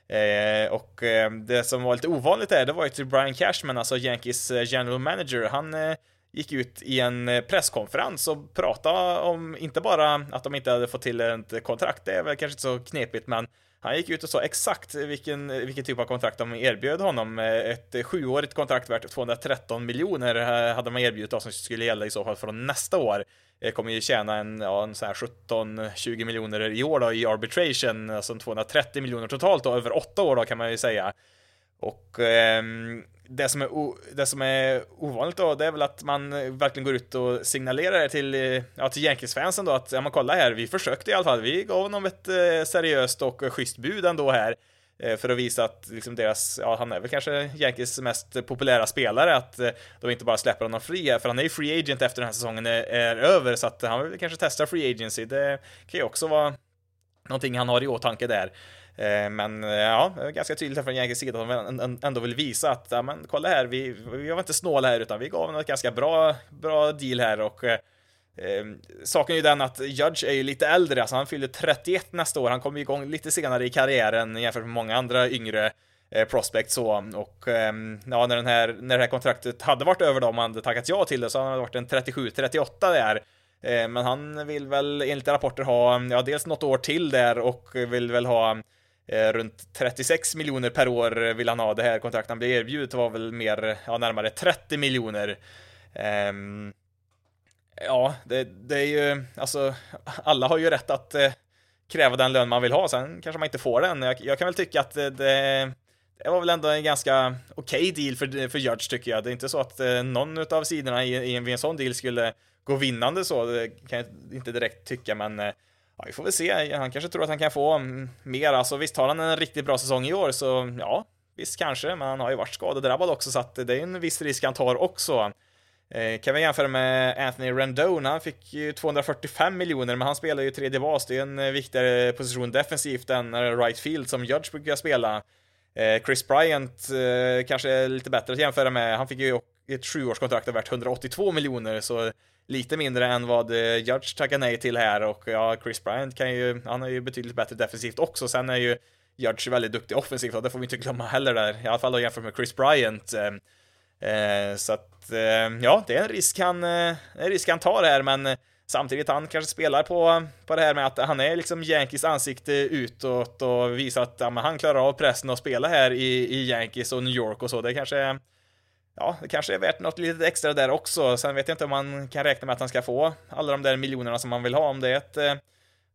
Eh, och eh, det som var lite ovanligt där, det var ju till Brian Cashman, alltså Yankees eh, general manager, han eh, gick ut i en presskonferens och pratade om, inte bara att de inte hade fått till ett kontrakt, det är väl kanske inte så knepigt, men han gick ut och sa exakt vilken, vilken typ av kontrakt de erbjöd honom. Eh, ett sjuårigt kontrakt värt 213 miljoner eh, hade man erbjudit oss som skulle gälla i så fall från nästa år. Eh, kommer ju tjäna en, ja, en här 17-20 miljoner i år då i arbitration, alltså 230 miljoner totalt då, över åtta år då kan man ju säga. Och eh, det som, är det som är ovanligt då, det är väl att man verkligen går ut och signalerar det till, ja, till Yankees-fansen då att, ja men kolla här, vi försökte i alla fall, vi gav honom ett eh, seriöst och schysst bud ändå här eh, för att visa att liksom deras, ja han är väl kanske Yankees mest populära spelare, att eh, de inte bara släpper honom fri här, för han är ju free agent efter den här säsongen är, är över, så att han vill kanske testa free agency, det kan ju också vara någonting han har i åtanke där. Eh, men eh, men det ja, ganska tydligt från Yankees sida att de ändå vill visa att, ja men kolla här, vi, vi var inte snåla här utan vi gav honom ett ganska bra, bra deal här och eh, saken är ju den att Judge är ju lite äldre, alltså han fyller 31 nästa år, han kommer igång lite senare i karriären jämfört med många andra yngre eh, prospects så. Och eh, ja, när den här, när det här kontraktet hade varit över då, om han hade tackat ja till det så hade han varit en 37-38 där. Eh, men han vill väl enligt rapporter ha, ja, dels något år till där och vill väl ha Eh, runt 36 miljoner per år vill han ha. Det här kontraktet han blev erbjudet var väl mer, ja, närmare 30 miljoner. Um, ja, det, det, är ju, alltså, alla har ju rätt att eh, kräva den lön man vill ha, sen kanske man inte får den. Jag, jag kan väl tycka att eh, det, det var väl ändå en ganska okej okay deal för, för Judge tycker jag. Det är inte så att eh, någon av sidorna i, i, vid en sån deal skulle gå vinnande så, det kan jag inte direkt tycka, men eh, Ja, vi får väl se. Han kanske tror att han kan få mm, mer. Alltså visst har han en riktigt bra säsong i år så ja, visst kanske, men han har ju varit skadedrabbad också så att det är en viss risk han tar också. Eh, kan vi jämföra med Anthony Rendon, han fick ju 245 miljoner, men han spelar ju tredje bas, det är en eh, viktigare position defensivt än eh, right field som Judge brukar spela. Eh, Chris Bryant eh, kanske är lite bättre att jämföra med, han fick ju ett sjuårskontrakt värt 182 miljoner, så lite mindre än vad eh, Judge tackar nej till här och ja, Chris Bryant kan ju, han är ju betydligt bättre defensivt också. Sen är ju Judge väldigt duktig offensivt och det får vi inte glömma heller där, i alla fall då jämfört med Chris Bryant. Eh, eh, så att, eh, ja, det är en risk han, eh, en risk han tar här, men eh, samtidigt han kanske spelar på, på det här med att han är liksom Yankees ansikte utåt och visar att ja, han klarar av pressen och spela här i, i Yankees och New York och så. Det kanske ja, det kanske är värt något litet extra där också. Sen vet jag inte om man kan räkna med att han ska få alla de där miljonerna som man vill ha. Om det är ett, eh,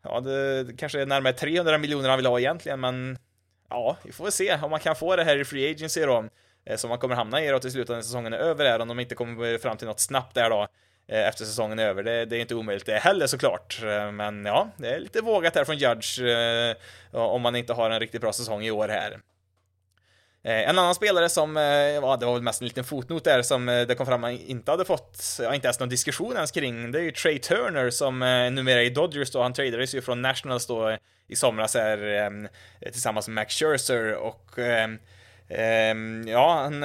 ja, det kanske är närmare 300 miljoner han vill ha egentligen, men ja, vi får väl se om man kan få det här i Free Agency då, eh, som man kommer hamna i då till slutet när säsongen är över här, om de inte kommer fram till något snabbt där då eh, efter säsongen är över. Det, det, är inte omöjligt det heller såklart. Men ja, det är lite vågat här från Judge om man inte har en riktigt bra säsong i år här. Eh, en annan spelare som, eh, ja det var väl mest en liten fotnot där som eh, det kom fram att man inte hade fått, ja inte ens någon diskussion ens kring, det är ju Trey Turner som numera är i Dodgers då, han tradades ju från Nationals då i somras här ehm, tillsammans med Max Scherzer och ehm, ehm, ja, han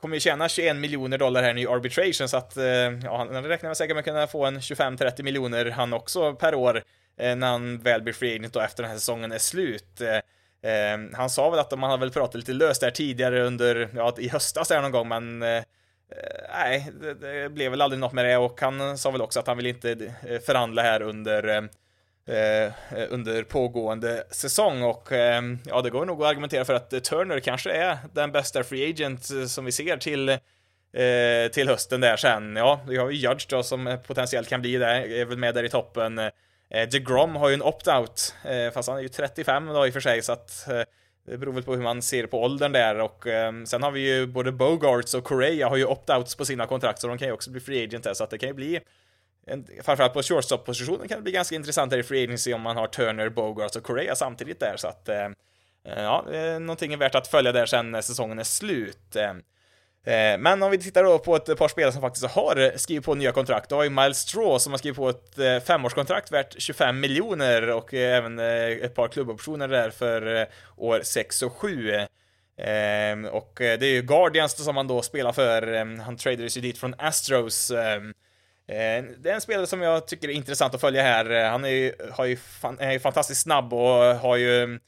kommer ju tjäna 21 miljoner dollar här nu i arbitration så att ja, han räknar med säkert med att kunna få en 25-30 miljoner han också per år när han väl blir free agent då efter den här säsongen är slut. Eh, han sa väl att man hade väl pratat lite löst där tidigare under, ja, i höstas där någon gång, men eh, nej, det, det, blev väl aldrig något med det och han sa väl också att han vill inte eh, förhandla här under eh, under pågående säsong och eh, ja, det går nog att argumentera för att Turner kanske är den bästa free agent eh, som vi ser till eh, till hösten där sen. Ja, vi har ju Judge då som potentiellt kan bli där, är väl med där i toppen. Eh, DeGrom har ju en opt-out, eh, fast han är ju 35 då i och för sig, så att eh, det beror väl på hur man ser på åldern där. Och ehm, sen har vi ju både Bogarts och Correa har ju opt-outs på sina kontrakt så de kan ju också bli free agent där. Så att det kan ju bli en, framförallt på shortstop-positionen kan det bli ganska intressant där i free agency om man har Turner, Bogarts och Correa samtidigt där. Så att eh, eh, ja, någonting är värt att följa där sen när säsongen är slut. Ehm, Eh, men om vi tittar då på ett par spelare som faktiskt har skrivit på nya kontrakt, då har ju Miles Straw som har skrivit på ett eh, femårskontrakt värt 25 miljoner och eh, även ett par klubboptioner där för år 6 och 7. Ehm, och det är ju Guardians som han då spelar för, ehm, han tradades ju dit från Astros. Ehm, det är en spelare som jag tycker är intressant att följa här. Han är ju, har ju, är ju fantastiskt snabb och har ju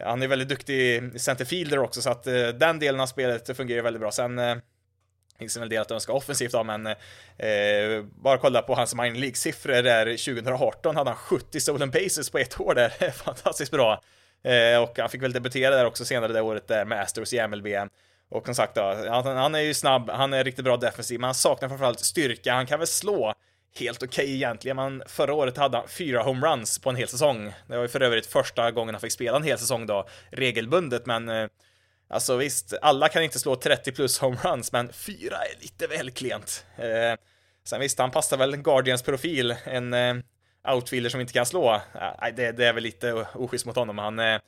han är väldigt duktig centerfielder också, så att eh, den delen av spelet fungerar väldigt bra. Sen eh, finns det en del att önska offensivt av, men eh, bara kolla på hans minor League-siffror där 2018 hade han 70 stolen bases på ett år där, fantastiskt bra. Eh, och han fick väl debutera där också senare det året där med Astros i MLB. Och som sagt då, han, han är ju snabb, han är riktigt bra defensiv, men han saknar framförallt styrka, han kan väl slå helt okej okay egentligen. Man, förra året hade han fyra homeruns på en hel säsong. Det var ju för övrigt första gången han fick spela en hel säsong då, regelbundet, men eh, alltså visst, alla kan inte slå 30 plus homeruns, men fyra är lite väl klent. Eh, sen visst, han passar väl Guardians profil, en eh, outfielder som inte kan slå. Eh, det, det, är väl lite oschysst mot honom. Han, eh,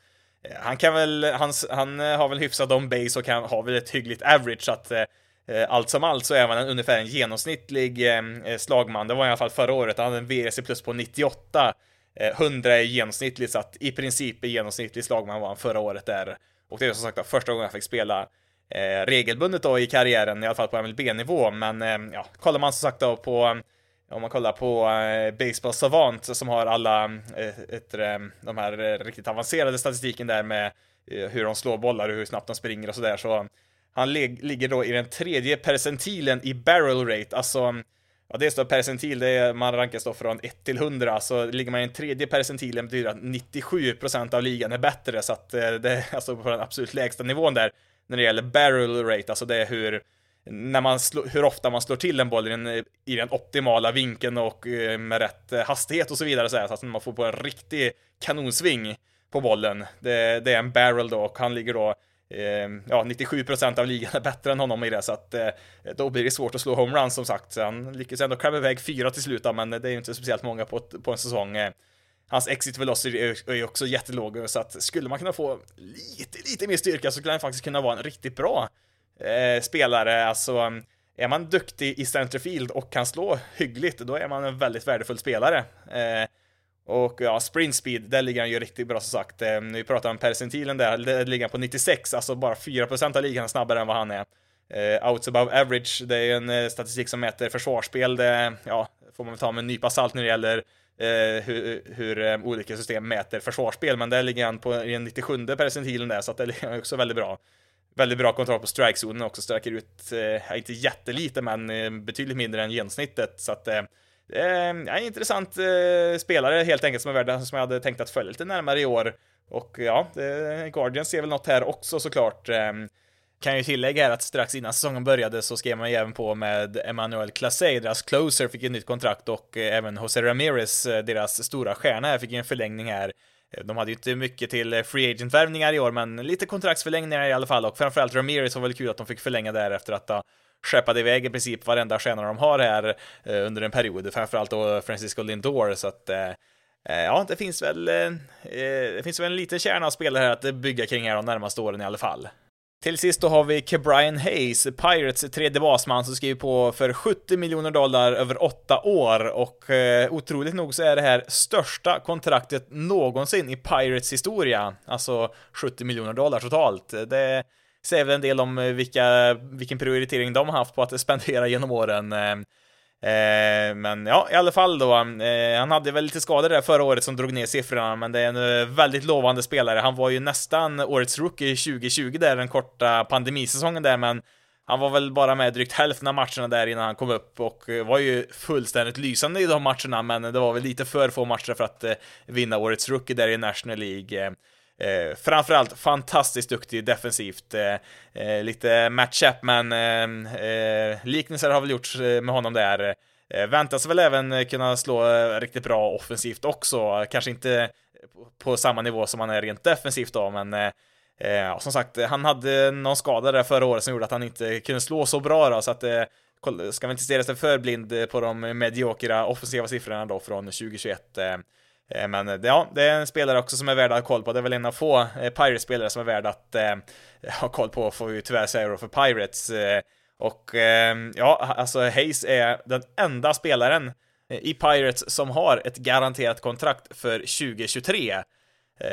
han kan väl, han, han har väl hyfsat om base och kan, har väl ett hyggligt average, så att Eh, Eh, allt som allt så är man en, ungefär en genomsnittlig eh, eh, slagman. Det var i alla fall förra året. Han hade en VRC plus på 98. 100 eh, är genomsnittligt, så att i princip är genomsnittlig slagman var han förra året där. Och det är som sagt första gången jag fick spela eh, regelbundet då i karriären, i alla fall på MLB-nivå. Men eh, ja, kollar man som sagt då på om man kollar på eh, Baseball Savant som har alla eh, ett, de här riktigt avancerade statistiken där med hur de slår bollar och hur snabbt de springer och sådär så han ligger då i den tredje percentilen i barrel rate, alltså Ja, det står percentil, det är, man rankas då från 1 till 100, så ligger man i den tredje percentilen betyder att 97% av ligan är bättre, så att eh, det är alltså på den absolut lägsta nivån där när det gäller barrel rate, alltså det är hur när man slår, hur ofta man slår till en boll i den, i den optimala vinkeln och eh, med rätt eh, hastighet och så vidare, så, här, så att man får på en riktig kanonsving på bollen. Det, det är en barrel då och han ligger då Ehm, ja, 97% av ligan är bättre än honom i det, så att eh, då blir det svårt att slå homeruns som sagt. Så han lyckas ändå klämma iväg fyra till slut, men det är ju inte speciellt många på, på en säsong. Eh, hans exit velocity är ju också jättelåg, så att skulle man kunna få lite, lite mer styrka så skulle han faktiskt kunna vara en riktigt bra eh, spelare. Alltså, eh, är man duktig i centerfield och kan slå hyggligt, då är man en väldigt värdefull spelare. Eh, och ja, sprint speed, där ligger han ju riktigt bra som sagt. Ehm, vi pratar om percentilen där, där ligger han på 96, alltså bara 4% av ligan snabbare än vad han är. Uh, outs above average, det är en eh, statistik som mäter försvarsspel, det ja, får man väl ta med en nypa salt när det gäller eh, Uh, hur, hur eh, olika system mäter försvarsspel, men där ligger han på den 97 percentilen där, så att det ligger också väldigt bra. Väldigt bra kontroll på strikezonen också, sträcker ut, uh, inte jättelite, men betydligt mindre än genomsnittet, så att Eh, en intressant eh, spelare helt enkelt som är värd som jag hade tänkt att följa lite närmare i år. Och ja, Guardians ser väl något här också såklart. Eh, kan ju tillägga här att strax innan säsongen började så skrev man ju även på med Emmanuel Classey, deras closer, fick ett nytt kontrakt och eh, även Jose Ramirez, eh, deras stora stjärna här, fick ju en förlängning här. Eh, de hade ju inte mycket till eh, free agent-värvningar i år, men lite kontraktsförlängningar i alla fall och framförallt Ramirez var väl kul att de fick förlänga där efter att ha skeppade iväg i princip varenda stjärna de har här eh, under en period, framförallt då Francisco Lindor, så att eh, eh Ja, det finns väl, eh, eh, det finns väl en liten kärna av spelare här att bygga kring här de närmaste åren i alla fall. Till sist då har vi Kebrian Hayes, Pirates tredje basman, som skriver på för 70 miljoner dollar över åtta år och eh, otroligt nog så är det här största kontraktet någonsin i Pirates historia, alltså 70 miljoner dollar totalt. Det säger väl en del om eh, vilka, vilken prioritering de har haft på att spendera genom åren. Eh, eh, men ja, i alla fall då. Eh, han hade väl lite skador där förra året som drog ner siffrorna, men det är en eh, väldigt lovande spelare. Han var ju nästan årets rookie 2020 där, den korta pandemisäsongen där, men han var väl bara med drygt hälften av matcherna där innan han kom upp och var ju fullständigt lysande i de matcherna, men det var väl lite för få matcher för att vinna årets rookie där i National League. Eh, framförallt fantastiskt duktig defensivt. Eh, eh, lite Matt Chapman eh, eh, liknelser har väl gjorts eh, med honom där. Eh, väntas väl även kunna slå eh, riktigt bra offensivt också. Kanske inte på samma nivå som han är rent defensivt då, men eh, eh som sagt, han hade någon skada där förra året som gjorde att han inte kunde slå så bra då, så att eh, ska man inte stirra sig för blind på de mediokra offensiva siffrorna då från 2021. Eh, Eh, men eh, ja, det är en spelare också som är värd att ha koll på. Det är väl en av få eh, Pirates-spelare som är värd att eh, ha koll på, får vi tyvärr säga då för Pirates. och eh, ja, alltså Hayes är den enda spelaren i Pirates som har ett garanterat kontrakt för 2023.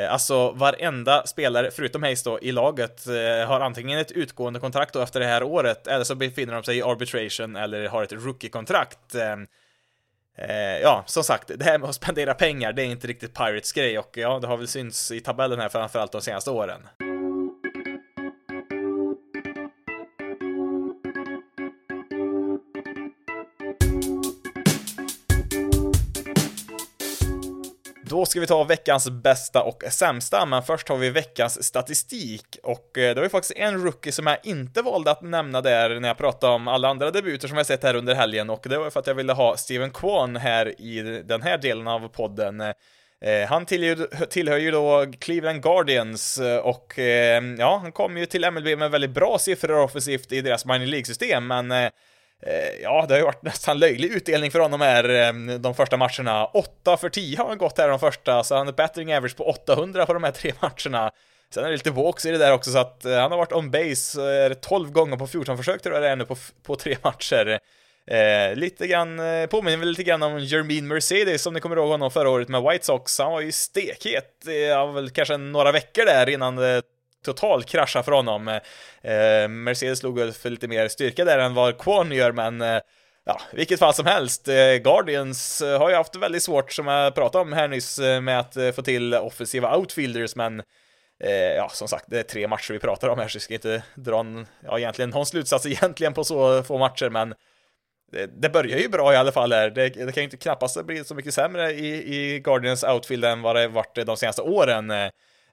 Alltså varenda spelare, förutom Hayes då, i laget har antingen ett utgående kontrakt då efter det här året, eller så befinner de sig i arbitration eller har ett rookie-kontrakt. Eh, ja, som sagt, det här med att spendera pengar, det är inte riktigt Pirates grej och ja, det har väl synts i tabellen här framförallt de senaste åren. Då ska vi ta veckans bästa och sämsta, men först har vi veckans statistik. Och eh, det var ju faktiskt en rookie som jag inte valde att nämna där när jag pratade om alla andra debuter som jag sett här under helgen, och det var för att jag ville ha Steven Kwan här i den här delen av podden. Eh, han tillhör, tillhör ju då Cleveland Guardians eh, och ja, han kom ju till MLB med väldigt bra siffror offensivt i deras minor League-system, men Eh, ja, det har ju varit nästan löjlig utdelning för honom här eh, de första matcherna. 8 för 10 har han gått här de första, så han har battering average på 800 på de här tre matcherna. Sen är det lite walks i det där också, så att eh, han har varit on base 12 gånger på 14 försök tror jag det är nu på, på tre matcher. Eh, lite grann, påminner väl lite grann om Jermaine Mercedes som ni kommer ihåg honom förra året med White Sox. Han var ju stekhet, eh, väl kanske några veckor där innan det total krascha för honom. Eh, eh, Mercedes slog väl för lite mer styrka där än vad Kwon gör, men eh, ja, vilket fall som helst. Eh, Guardians eh, har ju haft väldigt svårt, som jag pratade om här nyss, eh, med att eh, få till offensiva outfielders, men ja, som sagt, det är tre matcher vi pratar om här, så vi ska inte dra en, ja, egentligen någon slutsats egentligen på så få matcher, men det, det börjar ju bra i alla fall här. Det, det kan ju inte knappast bli så mycket sämre i, i Guardians outfield än vad det varit de senaste åren.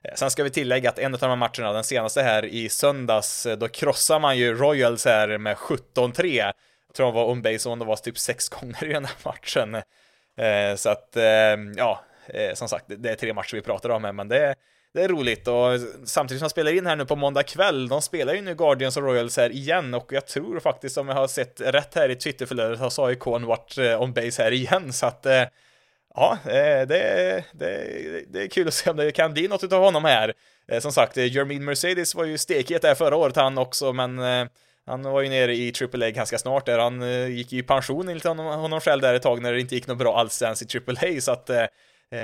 Eh, sen ska vi tillägga att en av de här matcherna, den senaste här i söndags, eh, då krossar man ju Royals här med 17-3. Jag tror de var on-base om det var typ sex gånger i den här matchen. Eh, så att, ehm, ja, som sagt, det är tre matcher vi pratar om här, men det är, det är roligt och samtidigt som jag spelar in här nu på måndag kväll, de spelar ju nu Guardians och Royals här igen och jag tror faktiskt om jag har sett rätt här i Twitterflödet så har ju Kon varit on base här igen så att ja, eh, det, det, det är kul att se om det kan bli något av honom här. Eh, som sagt, eh, Jermin Mercedes var ju stekhet där förra året han också, men han var ju nere i AAA ganska snart där. Han gick ju i pension enligt honom, honom själv där ett tag när det inte gick något bra alls ens i AAA, så att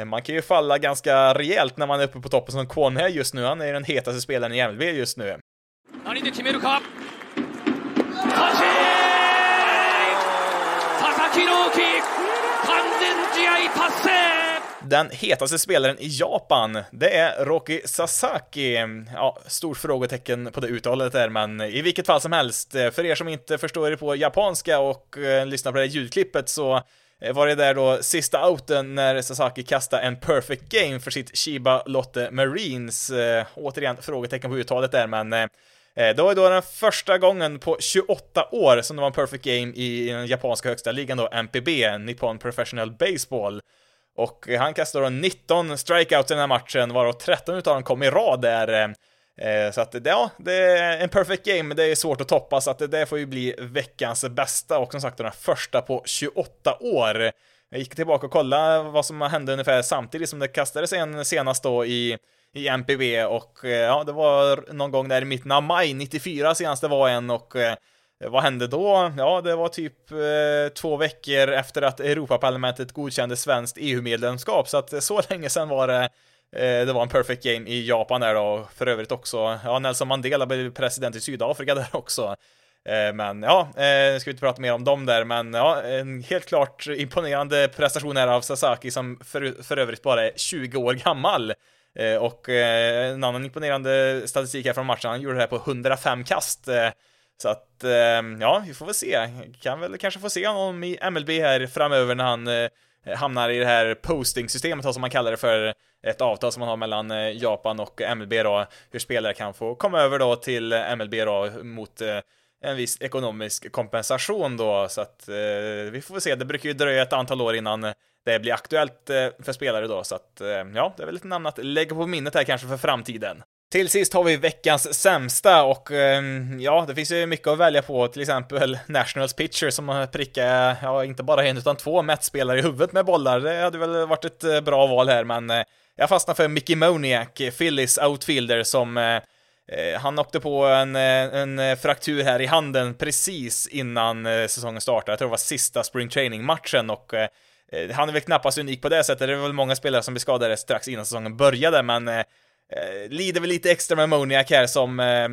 man kan ju falla ganska rejält när man är uppe på toppen som Kwon är just nu. Han är den hetaste spelaren i MLB just nu. Den hetaste spelaren i Japan, det är Roki Sasaki. Ja, stort frågetecken på det uttalet där, men i vilket fall som helst, eh, för er som inte förstår er på japanska och eh, lyssnar på det här ljudklippet så eh, var det där då sista outen när Sasaki kastade en perfect game för sitt Shiba Lotte Marines. Eh, återigen frågetecken på uttalet där, men eh, Eh, det var ju då den första gången på 28 år som det var en perfect game i den japanska högsta ligan då, NPB, Nippon Professional Baseball. Och han kastade då 19 strikeouts i den här matchen, varav 13 utav dem kom i rad där. Eh, så att ja, det är en perfect game, men det är svårt att toppa, så att det får ju bli veckans bästa och som sagt den första på 28 år. Jag gick tillbaka och kollade vad som hände ungefär samtidigt som det kastades en senast då i, i MPV och eh, ja, det var någon gång där i mitten av maj 94 senast det var en och eh, vad hände då? Ja, det var typ eh, två veckor efter att Europaparlamentet godkände svenskt EU-medlemskap, så att eh, så länge sedan var det eh, det var en perfect game i Japan där då, för övrigt också. Ja, Nelson Mandela blev president i Sydafrika där också. Eh, men ja, eh, ska vi inte prata mer om dem där, men ja, en helt klart imponerande prestation här av Sasaki som för, för övrigt bara är 20 år gammal. Eh, och eh, en annan imponerande statistik här från matchen, han gjorde det här på 105 kast. Eh, så att, ehm, ja, vi får väl se. Kan väl kanske få se honom i MLB här framöver när han hamnar i det här posting-systemet som man kallar det för ett avtal som man har mellan Japan och MLB då, hur spelare kan få komma över då till MLB då mot en viss ekonomisk kompensation då, så att eh, vi får väl se. Det brukar ju dröja ett antal år innan det blir aktuellt eh, för spelare då, så att eh, ja, det är väl ett namn att lägga på minnet här kanske för framtiden. Till sist har vi veckans sämsta och ehm, ja, det finns ju mycket att välja på, till exempel Nationals pitcher som prickar, ja, inte bara en utan två Mets-spelare i huvudet med bollar. Det hade väl varit ett eh, bra val här, men jag fastnar för Mickey Moniak, Phillies outfielder, som han åkte på en, en fraktur här i handen precis innan säsongen startade. Jag tror det var sista spring training-matchen och Eh, han är väl knappast unik på det sättet. Det är väl många spelare som blir skadade strax innan säsongen började, men eh, eh lider väl lite extra med Moniak här som eh,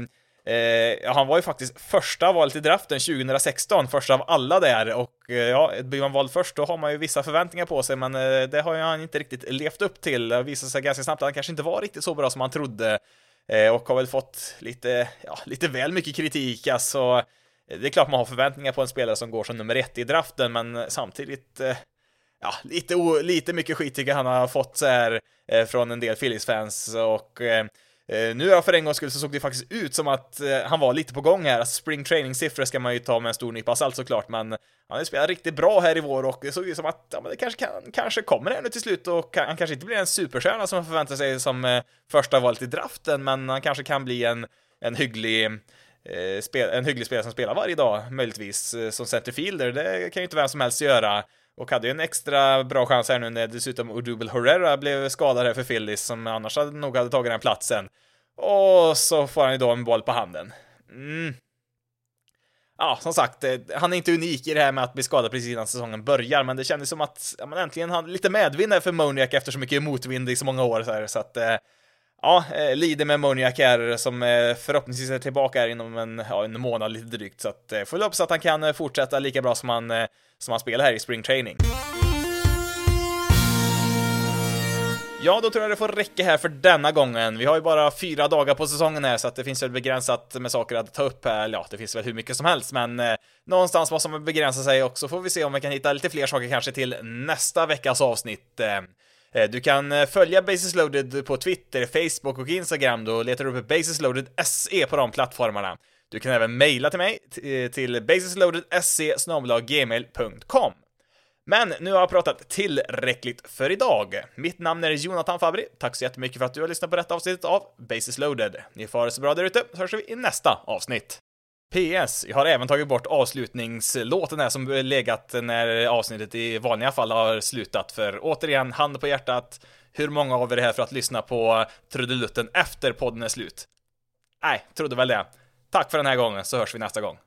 Eh, han var ju faktiskt första valet i draften 2016, första av alla där och eh, ja, blir man vald först då har man ju vissa förväntningar på sig men eh, det har ju han inte riktigt levt upp till. Det visade sig ganska snabbt att han kanske inte var riktigt så bra som han trodde eh, och har väl fått lite, ja, lite väl mycket kritik alltså. Eh, det är klart man har förväntningar på en spelare som går som nummer ett i draften men samtidigt eh, ja, lite, lite mycket skit tycker jag han har fått så här eh, från en del Phillies-fans och eh, eh nu då för en gångs skull så såg det faktiskt ut som att eh, han var lite på gång här. Alltså, spring training-siffror ska man ju ta med en stor nypa salt såklart, men han har spelat riktigt bra här i vår och det såg ut som att ja, men det kanske, kan, kanske kommer ännu till slut och han kanske inte blir en superstjärna som man förväntar sig som eh, första valet i draften, men han kanske kan bli en, en hygglig eh, spel, en hygglig spelare som spelar varje dag, möjligtvis eh, som centerfielder. Det kan ju inte vem som helst göra. Och hade ju en extra bra chans här nu när dessutom Odubel Herrera blev skadad här för Phillies som annars hade nog hade tagit den platsen. Och så får han ju då en boll på handen. Mm. Ja, som sagt, eh, han är inte unik i det här med att bli skadad precis innan säsongen börjar, men det kändes som att ja, man äntligen hade lite medvind här för Moniak efter så mycket motvind i så många år så, här, så att eh, ja, eh, lider med Moniak här som eh, förhoppningsvis är tillbaka här inom en, ja, en månad lite drygt, så att eh, får vi hoppas att han kan fortsätta lika bra som han som han spelar här i Spring Training. Ja, då tror jag det får räcka här för denna gången. Vi har ju bara fyra dagar på säsongen här, så att det finns väl begränsat med saker att ta upp här. Ja, det finns väl hur mycket som helst, men eh, någonstans måste man begränsa sig och så får vi se om vi kan hitta lite fler saker kanske till nästa veckas avsnitt. Eh Eh, du kan eh, följa Basis Loaded på Twitter, Facebook och Instagram. Då letar du upp Basis Loaded SE på de plattformarna. Du kan även mejla till mig eh, till basisloadedsc.gmail.com. Men nu har jag pratat tillräckligt för idag. Mitt namn är Jonathan Fabri. Tack så jättemycket för att du har lyssnat på detta avsnittet av Basis Loaded. Ni får ha det så bra där ute, så hörs vi i nästa avsnitt. PS. Jag har även tagit bort avslutningslåten här som legat när avsnittet i vanliga fall har slutat, för återigen, hand på hjärtat, hur många av er är här för att lyssna på trudelutten efter podden är slut? Nej, trodde väl det. Tack för den här gången, så hörs vi nästa gång.